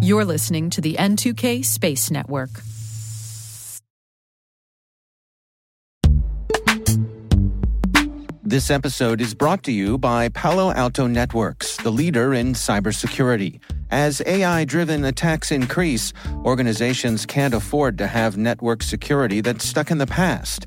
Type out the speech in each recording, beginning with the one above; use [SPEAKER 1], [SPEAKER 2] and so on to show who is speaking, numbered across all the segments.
[SPEAKER 1] You're listening to the N2K Space Network.
[SPEAKER 2] This episode is brought to you by Palo Alto Networks, the leader in cybersecurity. As AI driven attacks increase, organizations can't afford to have network security that's stuck in the past.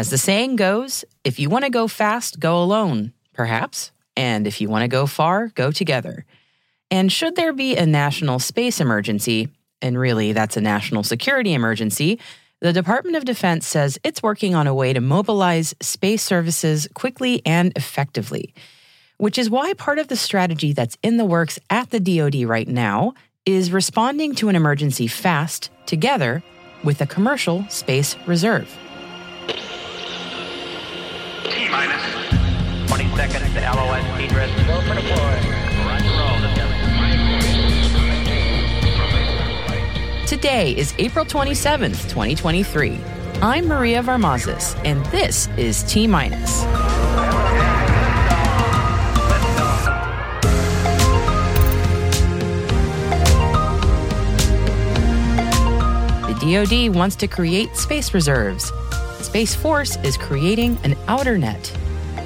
[SPEAKER 3] As the saying goes, if you want to go fast, go alone, perhaps. And if you want to go far, go together. And should there be a national space emergency, and really that's a national security emergency, the Department of Defense says it's working on a way to mobilize space services quickly and effectively, which is why part of the strategy that's in the works at the DoD right now is responding to an emergency fast, together, with a commercial space reserve.
[SPEAKER 4] T minus 20 seconds to LOS speed rest. Go for deploy.
[SPEAKER 3] Today is April 27th, 2023. I'm Maria Varmazis, and this is T Minus. The DoD wants to create space reserves. Space Force is creating an outernet.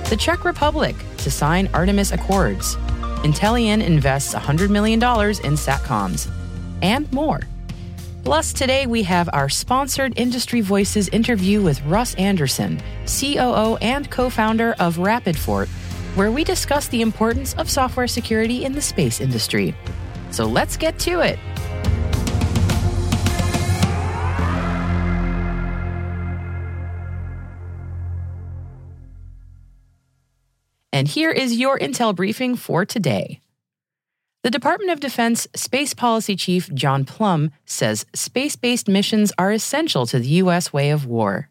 [SPEAKER 3] The Czech Republic to sign Artemis Accords. Intellian invests $100 million in SATCOMs. And more. Plus, today we have our sponsored Industry Voices interview with Russ Andersson, COO and co founder of RapidFort, where we discuss the importance of software security in the space industry. So let's get to it. And here is your intel briefing for today. The Department of Defense Space Policy Chief John Plumb says space based missions are essential to the U.S. way of war.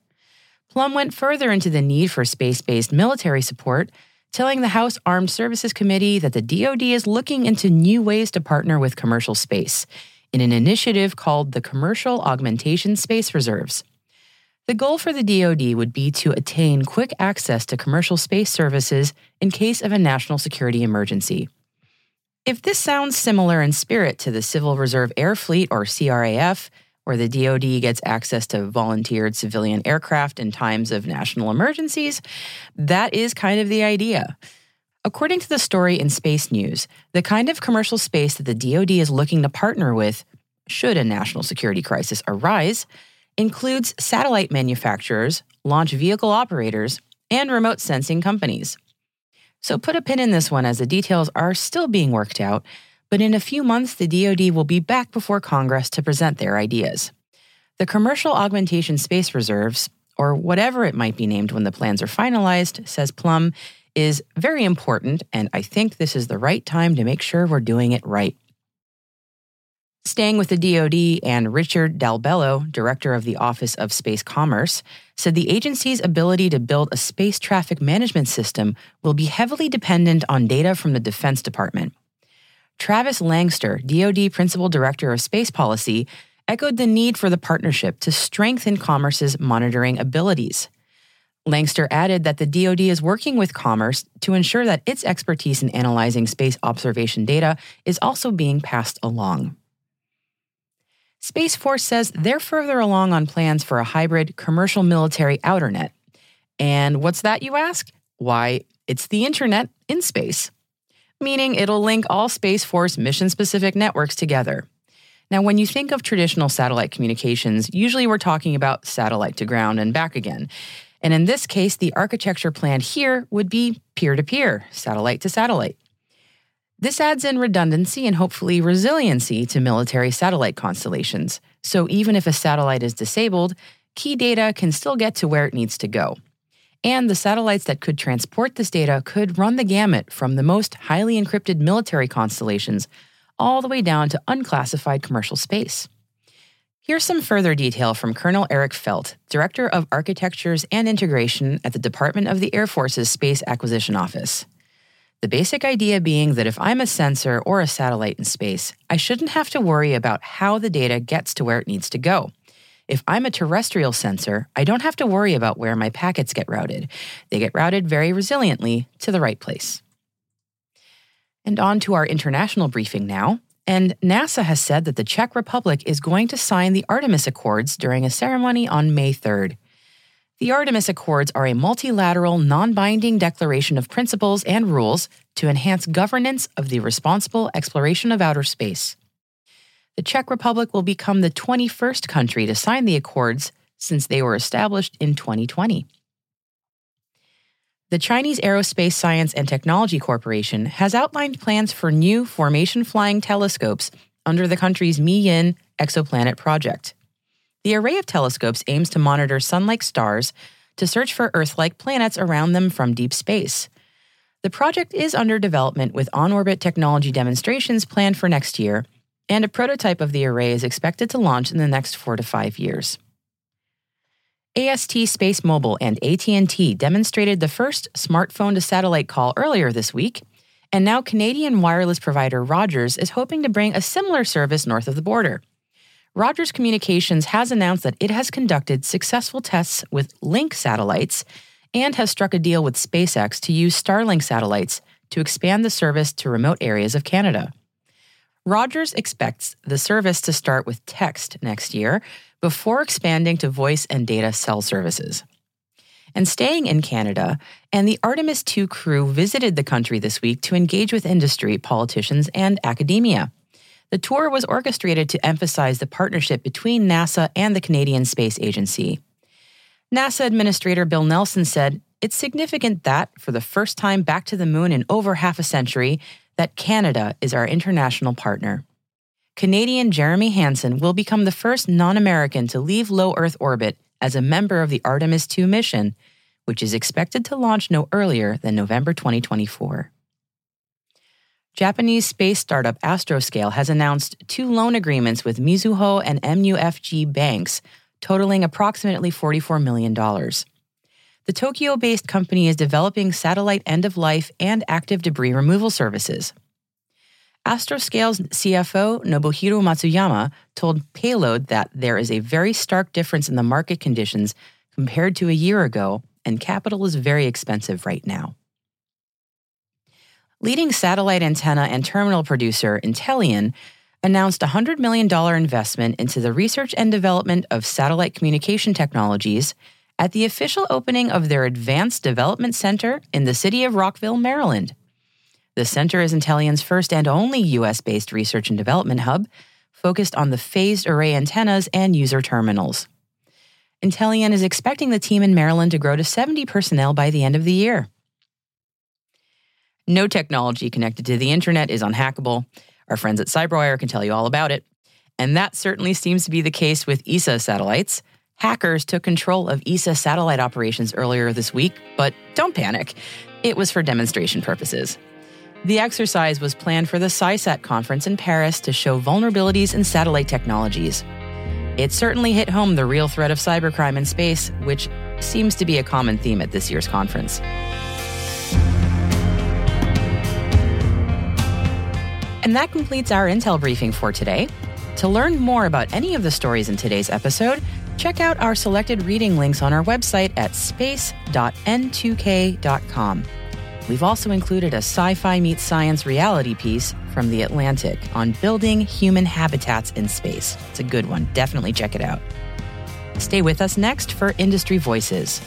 [SPEAKER 3] Plumb went further into the need for space based military support, telling the House Armed Services Committee that the DoD is looking into new ways to partner with commercial space in an initiative called the Commercial Augmentation Space Reserves. The goal for the DoD would be to attain quick access to commercial space services in case of a national security emergency. If this sounds similar in spirit to the Civil Reserve Air Fleet or CRAF, where the DoD gets access to volunteered civilian aircraft in times of national emergencies, that is kind of the idea. According to the story in Space News, the kind of commercial space that the DoD is looking to partner with, should a national security crisis arise, includes satellite manufacturers, launch vehicle operators, and remote sensing companies. So put a pin in this one as the details are still being worked out, but in a few months, the DoD will be back before Congress to present their ideas. The Commercial Augmentation Space Reserves, or whatever it might be named when the plans are finalized, says Plumb, is very important, and I think this is the right time to make sure we're doing it right. Staying with the DoD and Richard Dalbello, director of the Office of Space Commerce, said the agency's ability to build a space traffic management system will be heavily dependent on data from the Defense Department. Travis Langster, DoD Principal Director of Space Policy, echoed the need for the partnership to strengthen Commerce's monitoring abilities. Langster added that the DoD is working with Commerce to ensure that its expertise in analyzing space observation data is also being passed along. Space Force says they're further along on plans for a hybrid commercial military outernet. And what's that, you ask? Why, it's the internet in space, meaning it'll link all Space Force mission specific networks together. Now, when you think of traditional satellite communications, usually we're talking about satellite to ground and back again. And in this case, the architecture planned here would be peer to peer, satellite to satellite. This adds in redundancy and hopefully resiliency to military satellite constellations. So even if a satellite is disabled, key data can still get to where it needs to go. And the satellites that could transport this data could run the gamut from the most highly encrypted military constellations all the way down to unclassified commercial space. Here's some further detail from Colonel Eric Felt, Director of Architectures and Integration at the Department of the Air Force's Space Acquisition Office. The basic idea being that if I'm a sensor or a satellite in space, I shouldn't have to worry about how the data gets to where it needs to go. If I'm a terrestrial sensor, I don't have to worry about where my packets get routed. They get routed very resiliently to the right place. And on to our international briefing now. And NASA has said that the Czech Republic is going to sign the Artemis Accords during a ceremony on May 3rd. The Artemis Accords are a multilateral, non binding declaration of principles and rules to enhance governance of the responsible exploration of outer space. The Czech Republic will become the 21st country to sign the accords since they were established in 2020. The Chinese Aerospace Science and Technology Corporation has outlined plans for new formation flying telescopes under the country's Miyin exoplanet project. The array of telescopes aims to monitor sun like stars to search for Earth like planets around them from deep space. The project is under development with on orbit technology demonstrations planned for next year, and a prototype of the array is expected to launch in the next four to five years. AST SpaceMobile and AT&T demonstrated the first smartphone to satellite call earlier this week, and now Canadian wireless provider Rogers is hoping to bring a similar service north of the border. Rogers Communications has announced that it has conducted successful tests with Lynk satellites and has struck a deal with SpaceX to use Starlink satellites to expand the service to remote areas of Canada. Rogers expects the service to start with text next year, before expanding to voice and data cell services. And staying in Canada, and the Artemis 2 crew visited the country this week to engage with industry, politicians, and academia. The tour was orchestrated to emphasize the partnership between NASA and the Canadian Space Agency. NASA Administrator Bill Nelson said, It's significant that, for the first time back to the moon in over half a century, that Canada is our international partner. Canadian Jeremy Hansen will become the first non American to leave low Earth orbit as a member of the Artemis 2 mission, which is expected to launch no earlier than November 2024. Japanese space startup Astroscale has announced two loan agreements with Mizuho and MUFG banks, totaling approximately $44 million. The Tokyo based company is developing satellite end of life and active debris removal services. Astroscale's CFO, Nobuhiro Matsuyama, told Payload that there is a very stark difference in the market conditions compared to a year ago, and capital is very expensive right now. Leading satellite antenna and terminal producer Intellian announced a $100 million investment into the research and development of satellite communication technologies at the official opening of their Advanced Development Center in the city of Rockville, Maryland. The center is Intellian's first and only US based research and development hub focused on the phased array antennas and user terminals. Intellian is expecting the team in Maryland to grow to 70 personnel by the end of the year. No technology connected to the internet is unhackable. Our friends at CyberWire can tell you all about it. And that certainly seems to be the case with ESA satellites. Hackers took control of ESA satellite operations earlier this week, but don't panic. It was for demonstration purposes. The exercise was planned for the CYSAT conference in Paris to show vulnerabilities in satellite technologies. It certainly hit home the real threat of cybercrime in space, which seems to be a common theme at this year's conference. And that completes our intel briefing for today. To learn more about any of the stories in today's episode, check out our selected reading links on our website at space.n2k.com. We've also included a sci fi meets science reality piece from The Atlantic on building human habitats in space. It's a good one. Definitely check it out. Stay with us next for Industry Voices.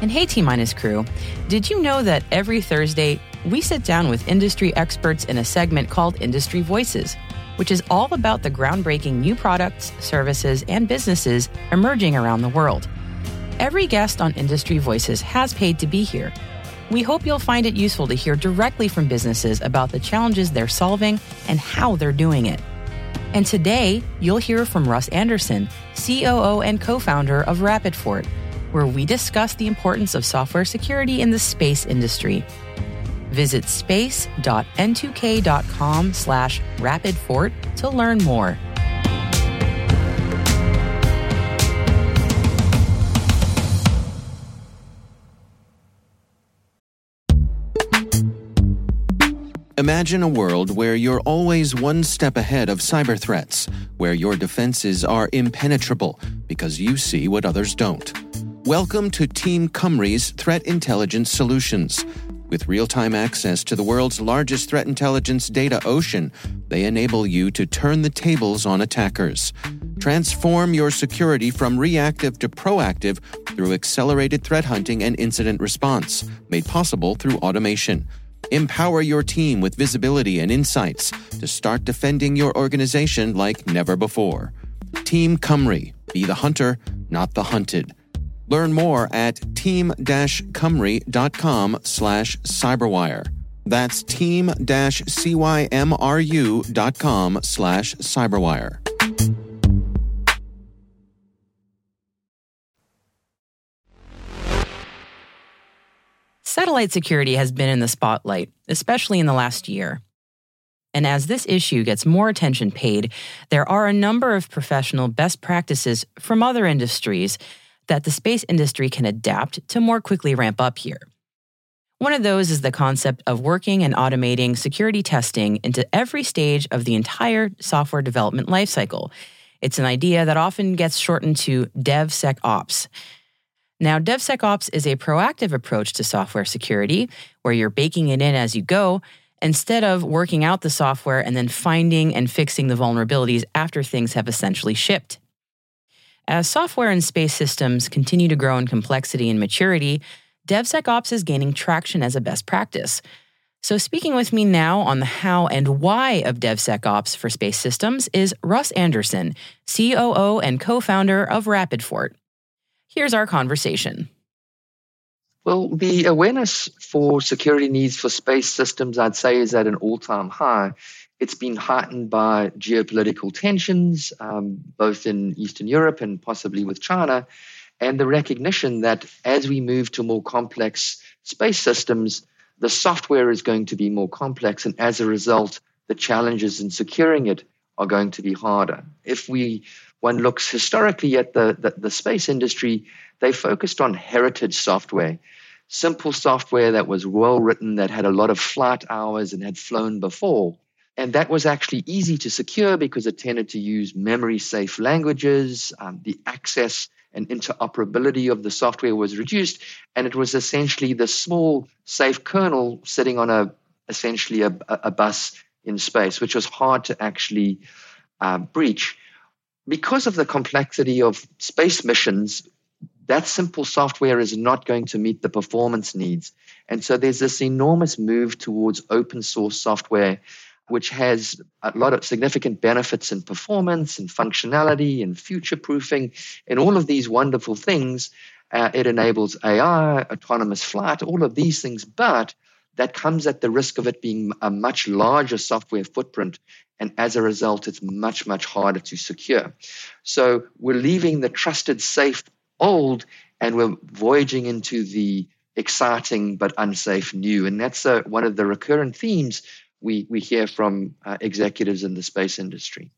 [SPEAKER 3] And hey, T Minus crew, did you know that every Thursday we sit down with industry experts in a segment called Industry Voices, which is all about the groundbreaking new products, services, and businesses emerging around the world? Every guest on Industry Voices has paid to be here we hope you'll find it useful to hear directly from businesses about the challenges they're solving and how they're doing it. And today, you'll hear from Russ Andersson, COO and co founder of RapidFort, where we discuss the importance of software security in the space industry. Visit space.n2k.com slash rapidfort to learn more.
[SPEAKER 2] Imagine a world where you're always one step ahead of cyber threats, where your defenses are impenetrable because you see what others don't. Welcome to Team Cymru's Threat Intelligence Solutions. With real time access to the world's largest threat intelligence data ocean, they enable you to turn the tables on attackers. Transform your security from reactive to proactive through accelerated threat hunting and incident response, made possible through automation. Empower your team with visibility and insights to start defending your organization like never before. Team Cymru. Be the hunter, not the hunted. Learn more at team-cymru.com slash cyberwire. That's team-cymru.com slash cyberwire.
[SPEAKER 3] Satellite security has been in the spotlight, especially in the last year. And as this issue gets more attention paid, there are a number of professional best practices from other industries that the space industry can adapt to more quickly ramp up here. One of those is the concept of working and automating security testing into every stage of the entire software development lifecycle. It's an idea that often gets shortened to DevSecOps. Now, DevSecOps is a proactive approach to software security where you're baking it in as you go instead of working out the software and then finding and fixing the vulnerabilities after things have essentially shipped. As software and space systems continue to grow in complexity and maturity, DevSecOps is gaining traction as a best practice. So, speaking with me now on the how and why of DevSecOps for space systems is Russ Andersson, COO and co founder of RapidFort. Here's our conversation.
[SPEAKER 5] Well, the awareness for security needs for space systems, I'd say, is at an all time high. It's been heightened by geopolitical tensions, um, both in Eastern Europe and possibly with China, and the recognition that as we move to more complex space systems, the software is going to be more complex, and as a result, the challenges in securing it are going to be harder. If we one looks historically at the, the, the space industry, they focused on heritage software, simple software that was well written, that had a lot of flight hours and had flown before. And that was actually easy to secure because it tended to use memory safe languages. Um, the access and interoperability of the software was reduced. And it was essentially the small, safe kernel sitting on a essentially a, a bus in space, which was hard to actually uh, breach. Because of the complexity of space missions, that simple software is not going to meet the performance needs. And so there's this enormous move towards open source software which has a lot of significant benefits in performance and functionality and future proofing and all of these wonderful things. Uh, it enables AI, autonomous flight, all of these things, but that comes at the risk of it being a much larger software footprint. And as a result, it's much, much harder to secure. So we're leaving the trusted, safe old and we're voyaging into the exciting but unsafe new. And that's uh, one of the recurrent themes we, we hear from uh, executives in the space industry.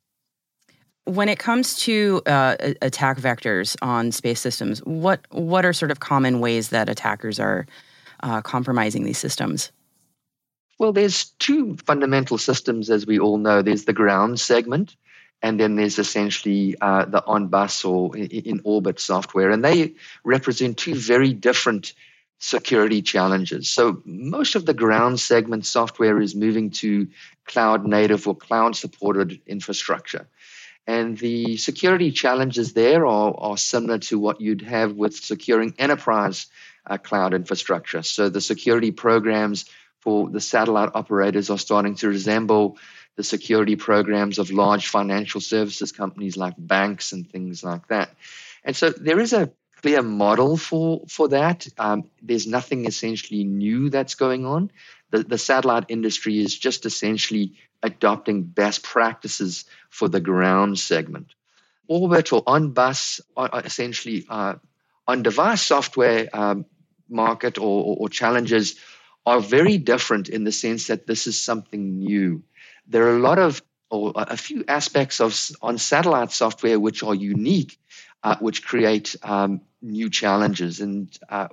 [SPEAKER 3] When it comes to uh, attack vectors on space systems, what what are sort of common ways that attackers are uh, compromising these systems?
[SPEAKER 5] Well, there's two fundamental systems, as we all know. There's the ground segment, and then there's essentially uh, the on bus or in, in orbit software, and they represent two very different security challenges. So most of the ground segment software is moving to cloud native or cloud supported infrastructure. And the security challenges there are, are similar to what you'd have with securing enterprise uh, cloud infrastructure. So the security programs for the satellite operators are starting to resemble the security programs of large financial services companies like banks and things like that. And so there is a clear model for for that. Um, there's nothing essentially new that's going on. The, the satellite industry is just essentially adopting best practices for the ground segment. Orbit or on bus, essentially uh, on device software um, market or, or, or challenges are very different in the sense that this is something new. There are a lot of or a few aspects of on satellite software which are unique, uh, which create um, new challenges. And uh,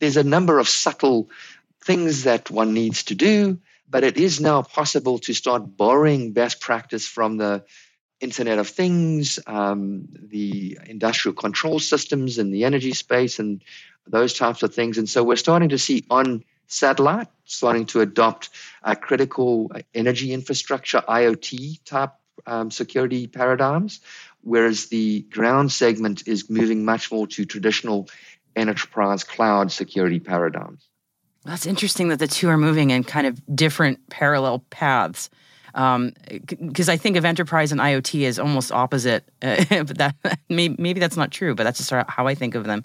[SPEAKER 5] there's a number of subtle things that one needs to do, but it is now possible to start borrowing best practice from the Internet of Things, um, the industrial control systems in the energy space, and those types of things. And so we're starting to see on satellite starting to adopt uh, critical energy infrastructure, IoT type um, security paradigms, whereas the ground segment is moving much more to traditional enterprise cloud security paradigms.
[SPEAKER 3] That's interesting that the two are moving in kind of different parallel paths. Because um, I think of enterprise and IoT as almost opposite, uh, but that maybe, maybe that's not true. But that's just how I think of them.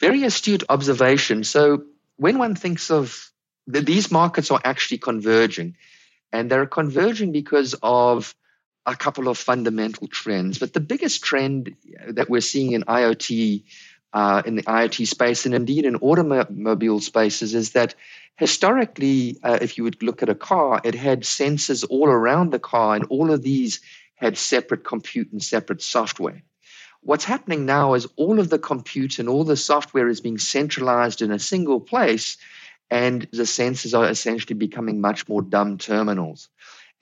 [SPEAKER 5] Very astute observation. So when one thinks of the, these markets are actually converging, and they're converging because of a couple of fundamental trends. But the biggest trend that we're seeing in IoT, uh, in the IoT space, and indeed in automobile spaces, is that historically, uh, if you would look at a car, it had sensors all around the car, and all of these had separate compute and separate software. What's happening now is all of the compute and all the software is being centralized in a single place, and the sensors are essentially becoming much more dumb terminals.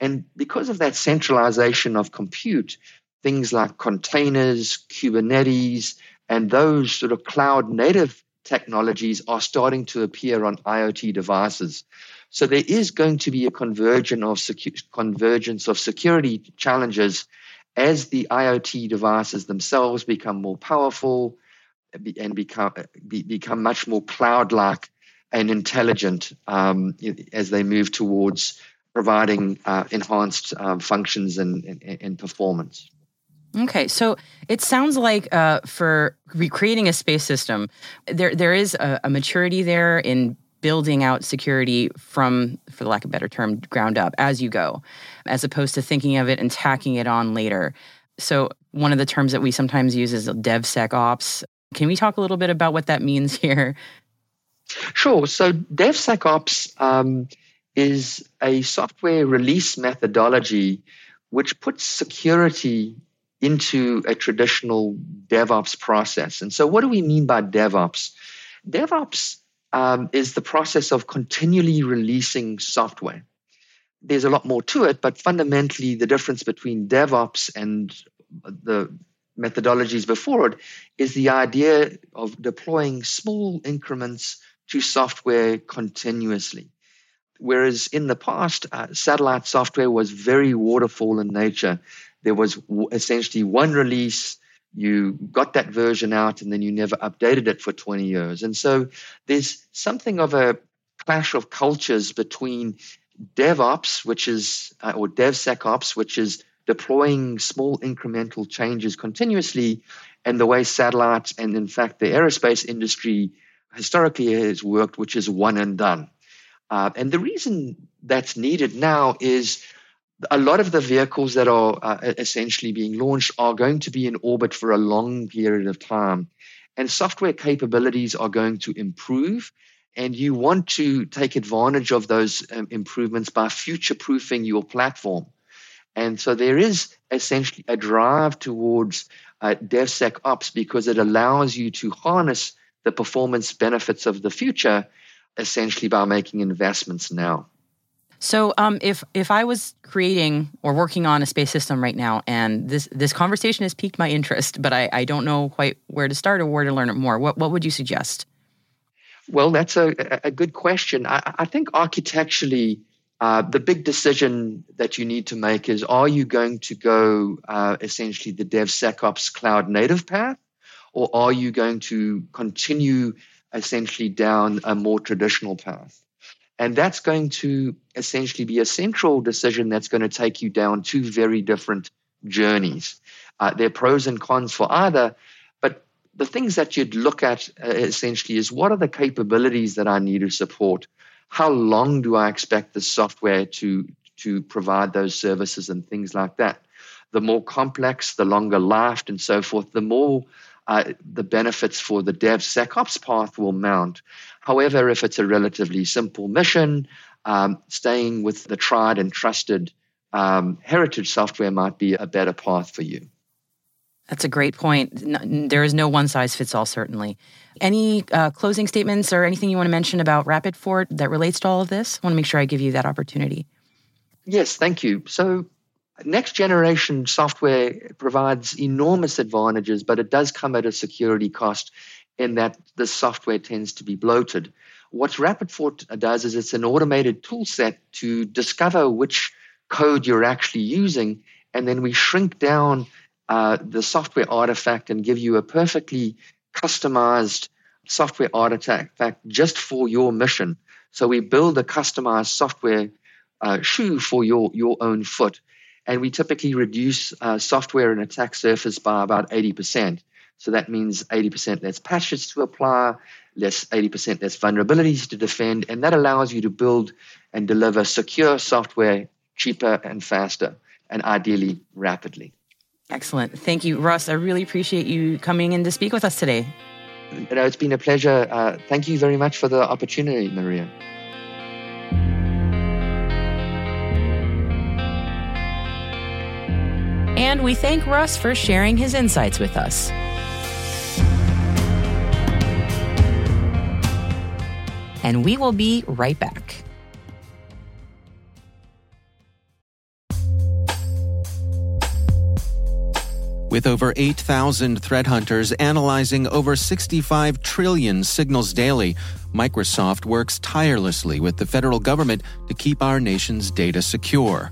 [SPEAKER 5] And because of that centralization of compute, things like containers, Kubernetes, and those sort of cloud native technologies are starting to appear on IoT devices. So there is going to be a convergence of, secu- convergence of security challenges as the IoT devices themselves become more powerful and become be, become much more cloud-like and intelligent um, as they move towards providing uh, enhanced um, functions and, and, and, performance.
[SPEAKER 3] Okay, so it sounds like uh, for recreating a space system, there there is a, a maturity there in building out security from, for the lack of a better term, ground up as you go, as opposed to thinking of it and tacking it on later. So, one of the terms that we sometimes use is DevSecOps. Can we talk a little bit about what that means here?
[SPEAKER 5] Sure. So, DevSecOps um, is a software release methodology which puts security into a traditional DevOps process. And so, what do we mean by DevOps? DevOps um, is the process of continually releasing software. There's a lot more to it, but fundamentally, the difference between DevOps and the methodologies before it is the idea of deploying small increments to software continuously. Whereas in the past, uh, satellite software was very waterfall in nature. There was w- essentially one release, you got that version out and then you never updated it for 20 years. And so there's something of a clash of cultures between DevOps, which is, uh, or DevSecOps, which is deploying small incremental changes continuously, and the way satellites and, in fact, the aerospace industry historically has worked, which is one and done. Uh, and the reason that's needed now is a lot of the vehicles that are uh, essentially being launched are going to be in orbit for a long period of time. And software capabilities are going to improve. And you want to take advantage of those um, improvements by future proofing your platform. And so there is essentially a drive towards uh, DevSecOps because it allows you to harness the performance benefits of the future essentially by making investments now.
[SPEAKER 3] So, um, if if I was creating or working on a space system right now, and this this conversation has piqued my interest, but I, I don't know quite where to start or where to learn it more, what what would you suggest?
[SPEAKER 5] Well, that's a, a good question. I, I think architecturally, uh, the big decision that you need to make is: Are you going to go uh, essentially the DevSecOps cloud native path, or are you going to continue essentially down a more traditional path? And that's going to essentially be a central decision that's going to take you down two very different journeys. Uh, there are pros and cons for either, but the things that you'd look at uh, essentially is what are the capabilities that I need to support? How long do I expect the software to, to provide those services and things like that? The more complex, the longer life, and so forth, the more uh, the benefits for the DevSecOps path will mount. However, if it's a relatively simple mission, um, staying with the tried and trusted um, heritage software might be a better path for you.
[SPEAKER 3] That's a great point. There is no one size fits all, certainly. Any uh, closing statements or anything you want to mention about RapidFort that relates to all of this? I want to make sure I give you that opportunity.
[SPEAKER 5] Yes, thank you. So, next generation software provides enormous advantages, but it does come at a security cost in that the software tends to be bloated. What RapidFort does is it's an automated tool set to discover which code you're actually using, and then we shrink down uh, the software artifact and give you a perfectly customized software artifact just for your mission. So we build a customized software uh, shoe for your, your own foot. And we typically reduce uh, software and attack surface by about 80%. So that means 80% less patches to apply, less 80% less vulnerabilities to defend, and that allows you to build and deliver secure software cheaper and faster, and ideally rapidly.
[SPEAKER 3] Excellent. Thank you, Russ. I really appreciate you coming in to speak with us today.
[SPEAKER 5] You know, it's been a pleasure. Uh, thank you very much for the opportunity, Maria.
[SPEAKER 3] And we thank Russ for sharing his insights with us. And we will be right back.
[SPEAKER 2] With over 8,000 threat hunters analyzing over 65 trillion signals daily, Microsoft works tirelessly with the federal government to keep our nation's data secure.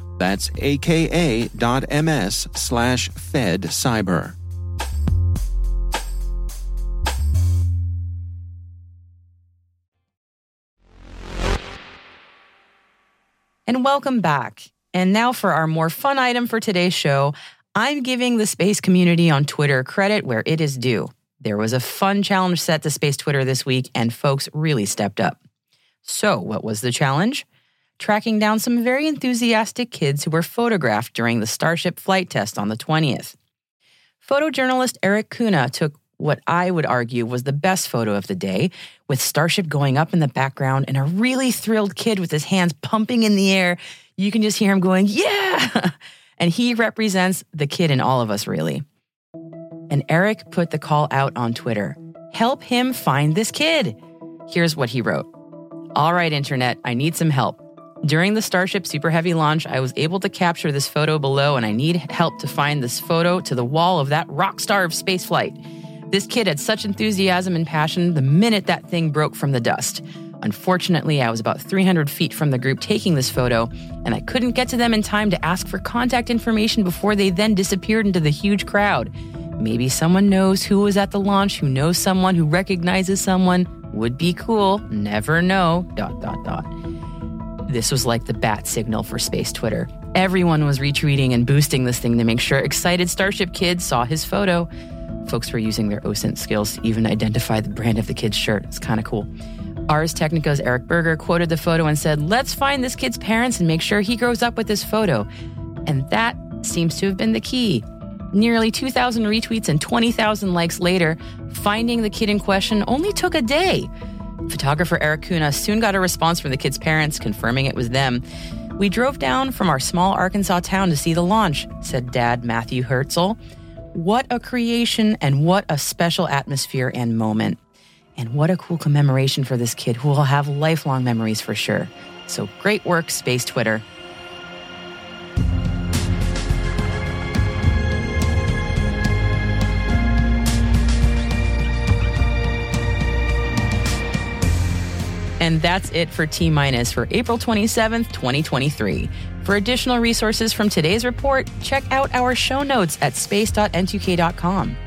[SPEAKER 2] That's aka.ms slash fed cyber.
[SPEAKER 3] And welcome back. And now for our more fun item for today's show. I'm giving the space community on Twitter credit where it is due. There was a fun challenge set to Space Twitter this week, and folks really stepped up. So, what was the challenge? Tracking down some very enthusiastic kids who were photographed during the Starship flight test on the 20th. Photojournalist Eric Kuna took what I would argue was the best photo of the day, with Starship going up in the background and a really thrilled kid with his hands pumping in the air. You can just hear him going, Yeah! And he represents the kid in all of us, really. And Eric put the call out on Twitter Help him find this kid. Here's what he wrote All right, Internet, I need some help. During the Starship Super Heavy launch, I was able to capture this photo below, and I need help to find this photo to the wall of that rock star of spaceflight. This kid had such enthusiasm and passion the minute that thing broke from the dust. Unfortunately, I was about 300 feet from the group taking this photo, and I couldn't get to them in time to ask for contact information before they then disappeared into the huge crowd. Maybe someone knows who was at the launch, who knows someone, who recognizes someone. Would be cool. Never know. Dot, dot, dot. This was like the bat signal for space Twitter. Everyone was retweeting and boosting this thing to make sure excited Starship kids saw his photo. Folks were using their OSINT skills to even identify the brand of the kid's shirt. It's kind of cool. Ars Technica's Eric Berger quoted the photo and said, Let's find this kid's parents and make sure he grows up with this photo. And that seems to have been the key. Nearly 2,000 retweets and 20,000 likes later, finding the kid in question only took a day. Photographer Eric Kuna soon got a response from the kid's parents confirming it was them. We drove down from our small Arkansas town to see the launch, said dad Matthew Herzl. What a creation and what a special atmosphere and moment. And what a cool commemoration for this kid who will have lifelong memories for sure. So great work, Space Twitter. And that's it for T Minus for April 27th, 2023. For additional resources from today's report, check out our show notes at space.n2k.com.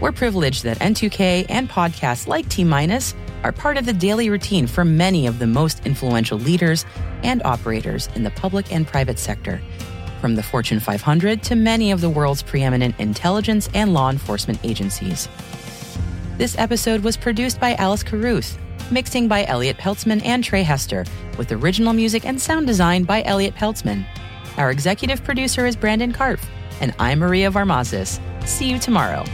[SPEAKER 3] We're privileged that N2K and podcasts like T Minus are part of the daily routine for many of the most influential leaders and operators in the public and private sector, from the Fortune 500 to many of the world's preeminent intelligence and law enforcement agencies. This episode was produced by Alice Carruth, mixing by Elliot Peltzman and Trey Hester, with original music and sound design by Elliot Peltzman. Our executive producer is Brandon Karpf, and I'm Maria Varmazis. See you tomorrow.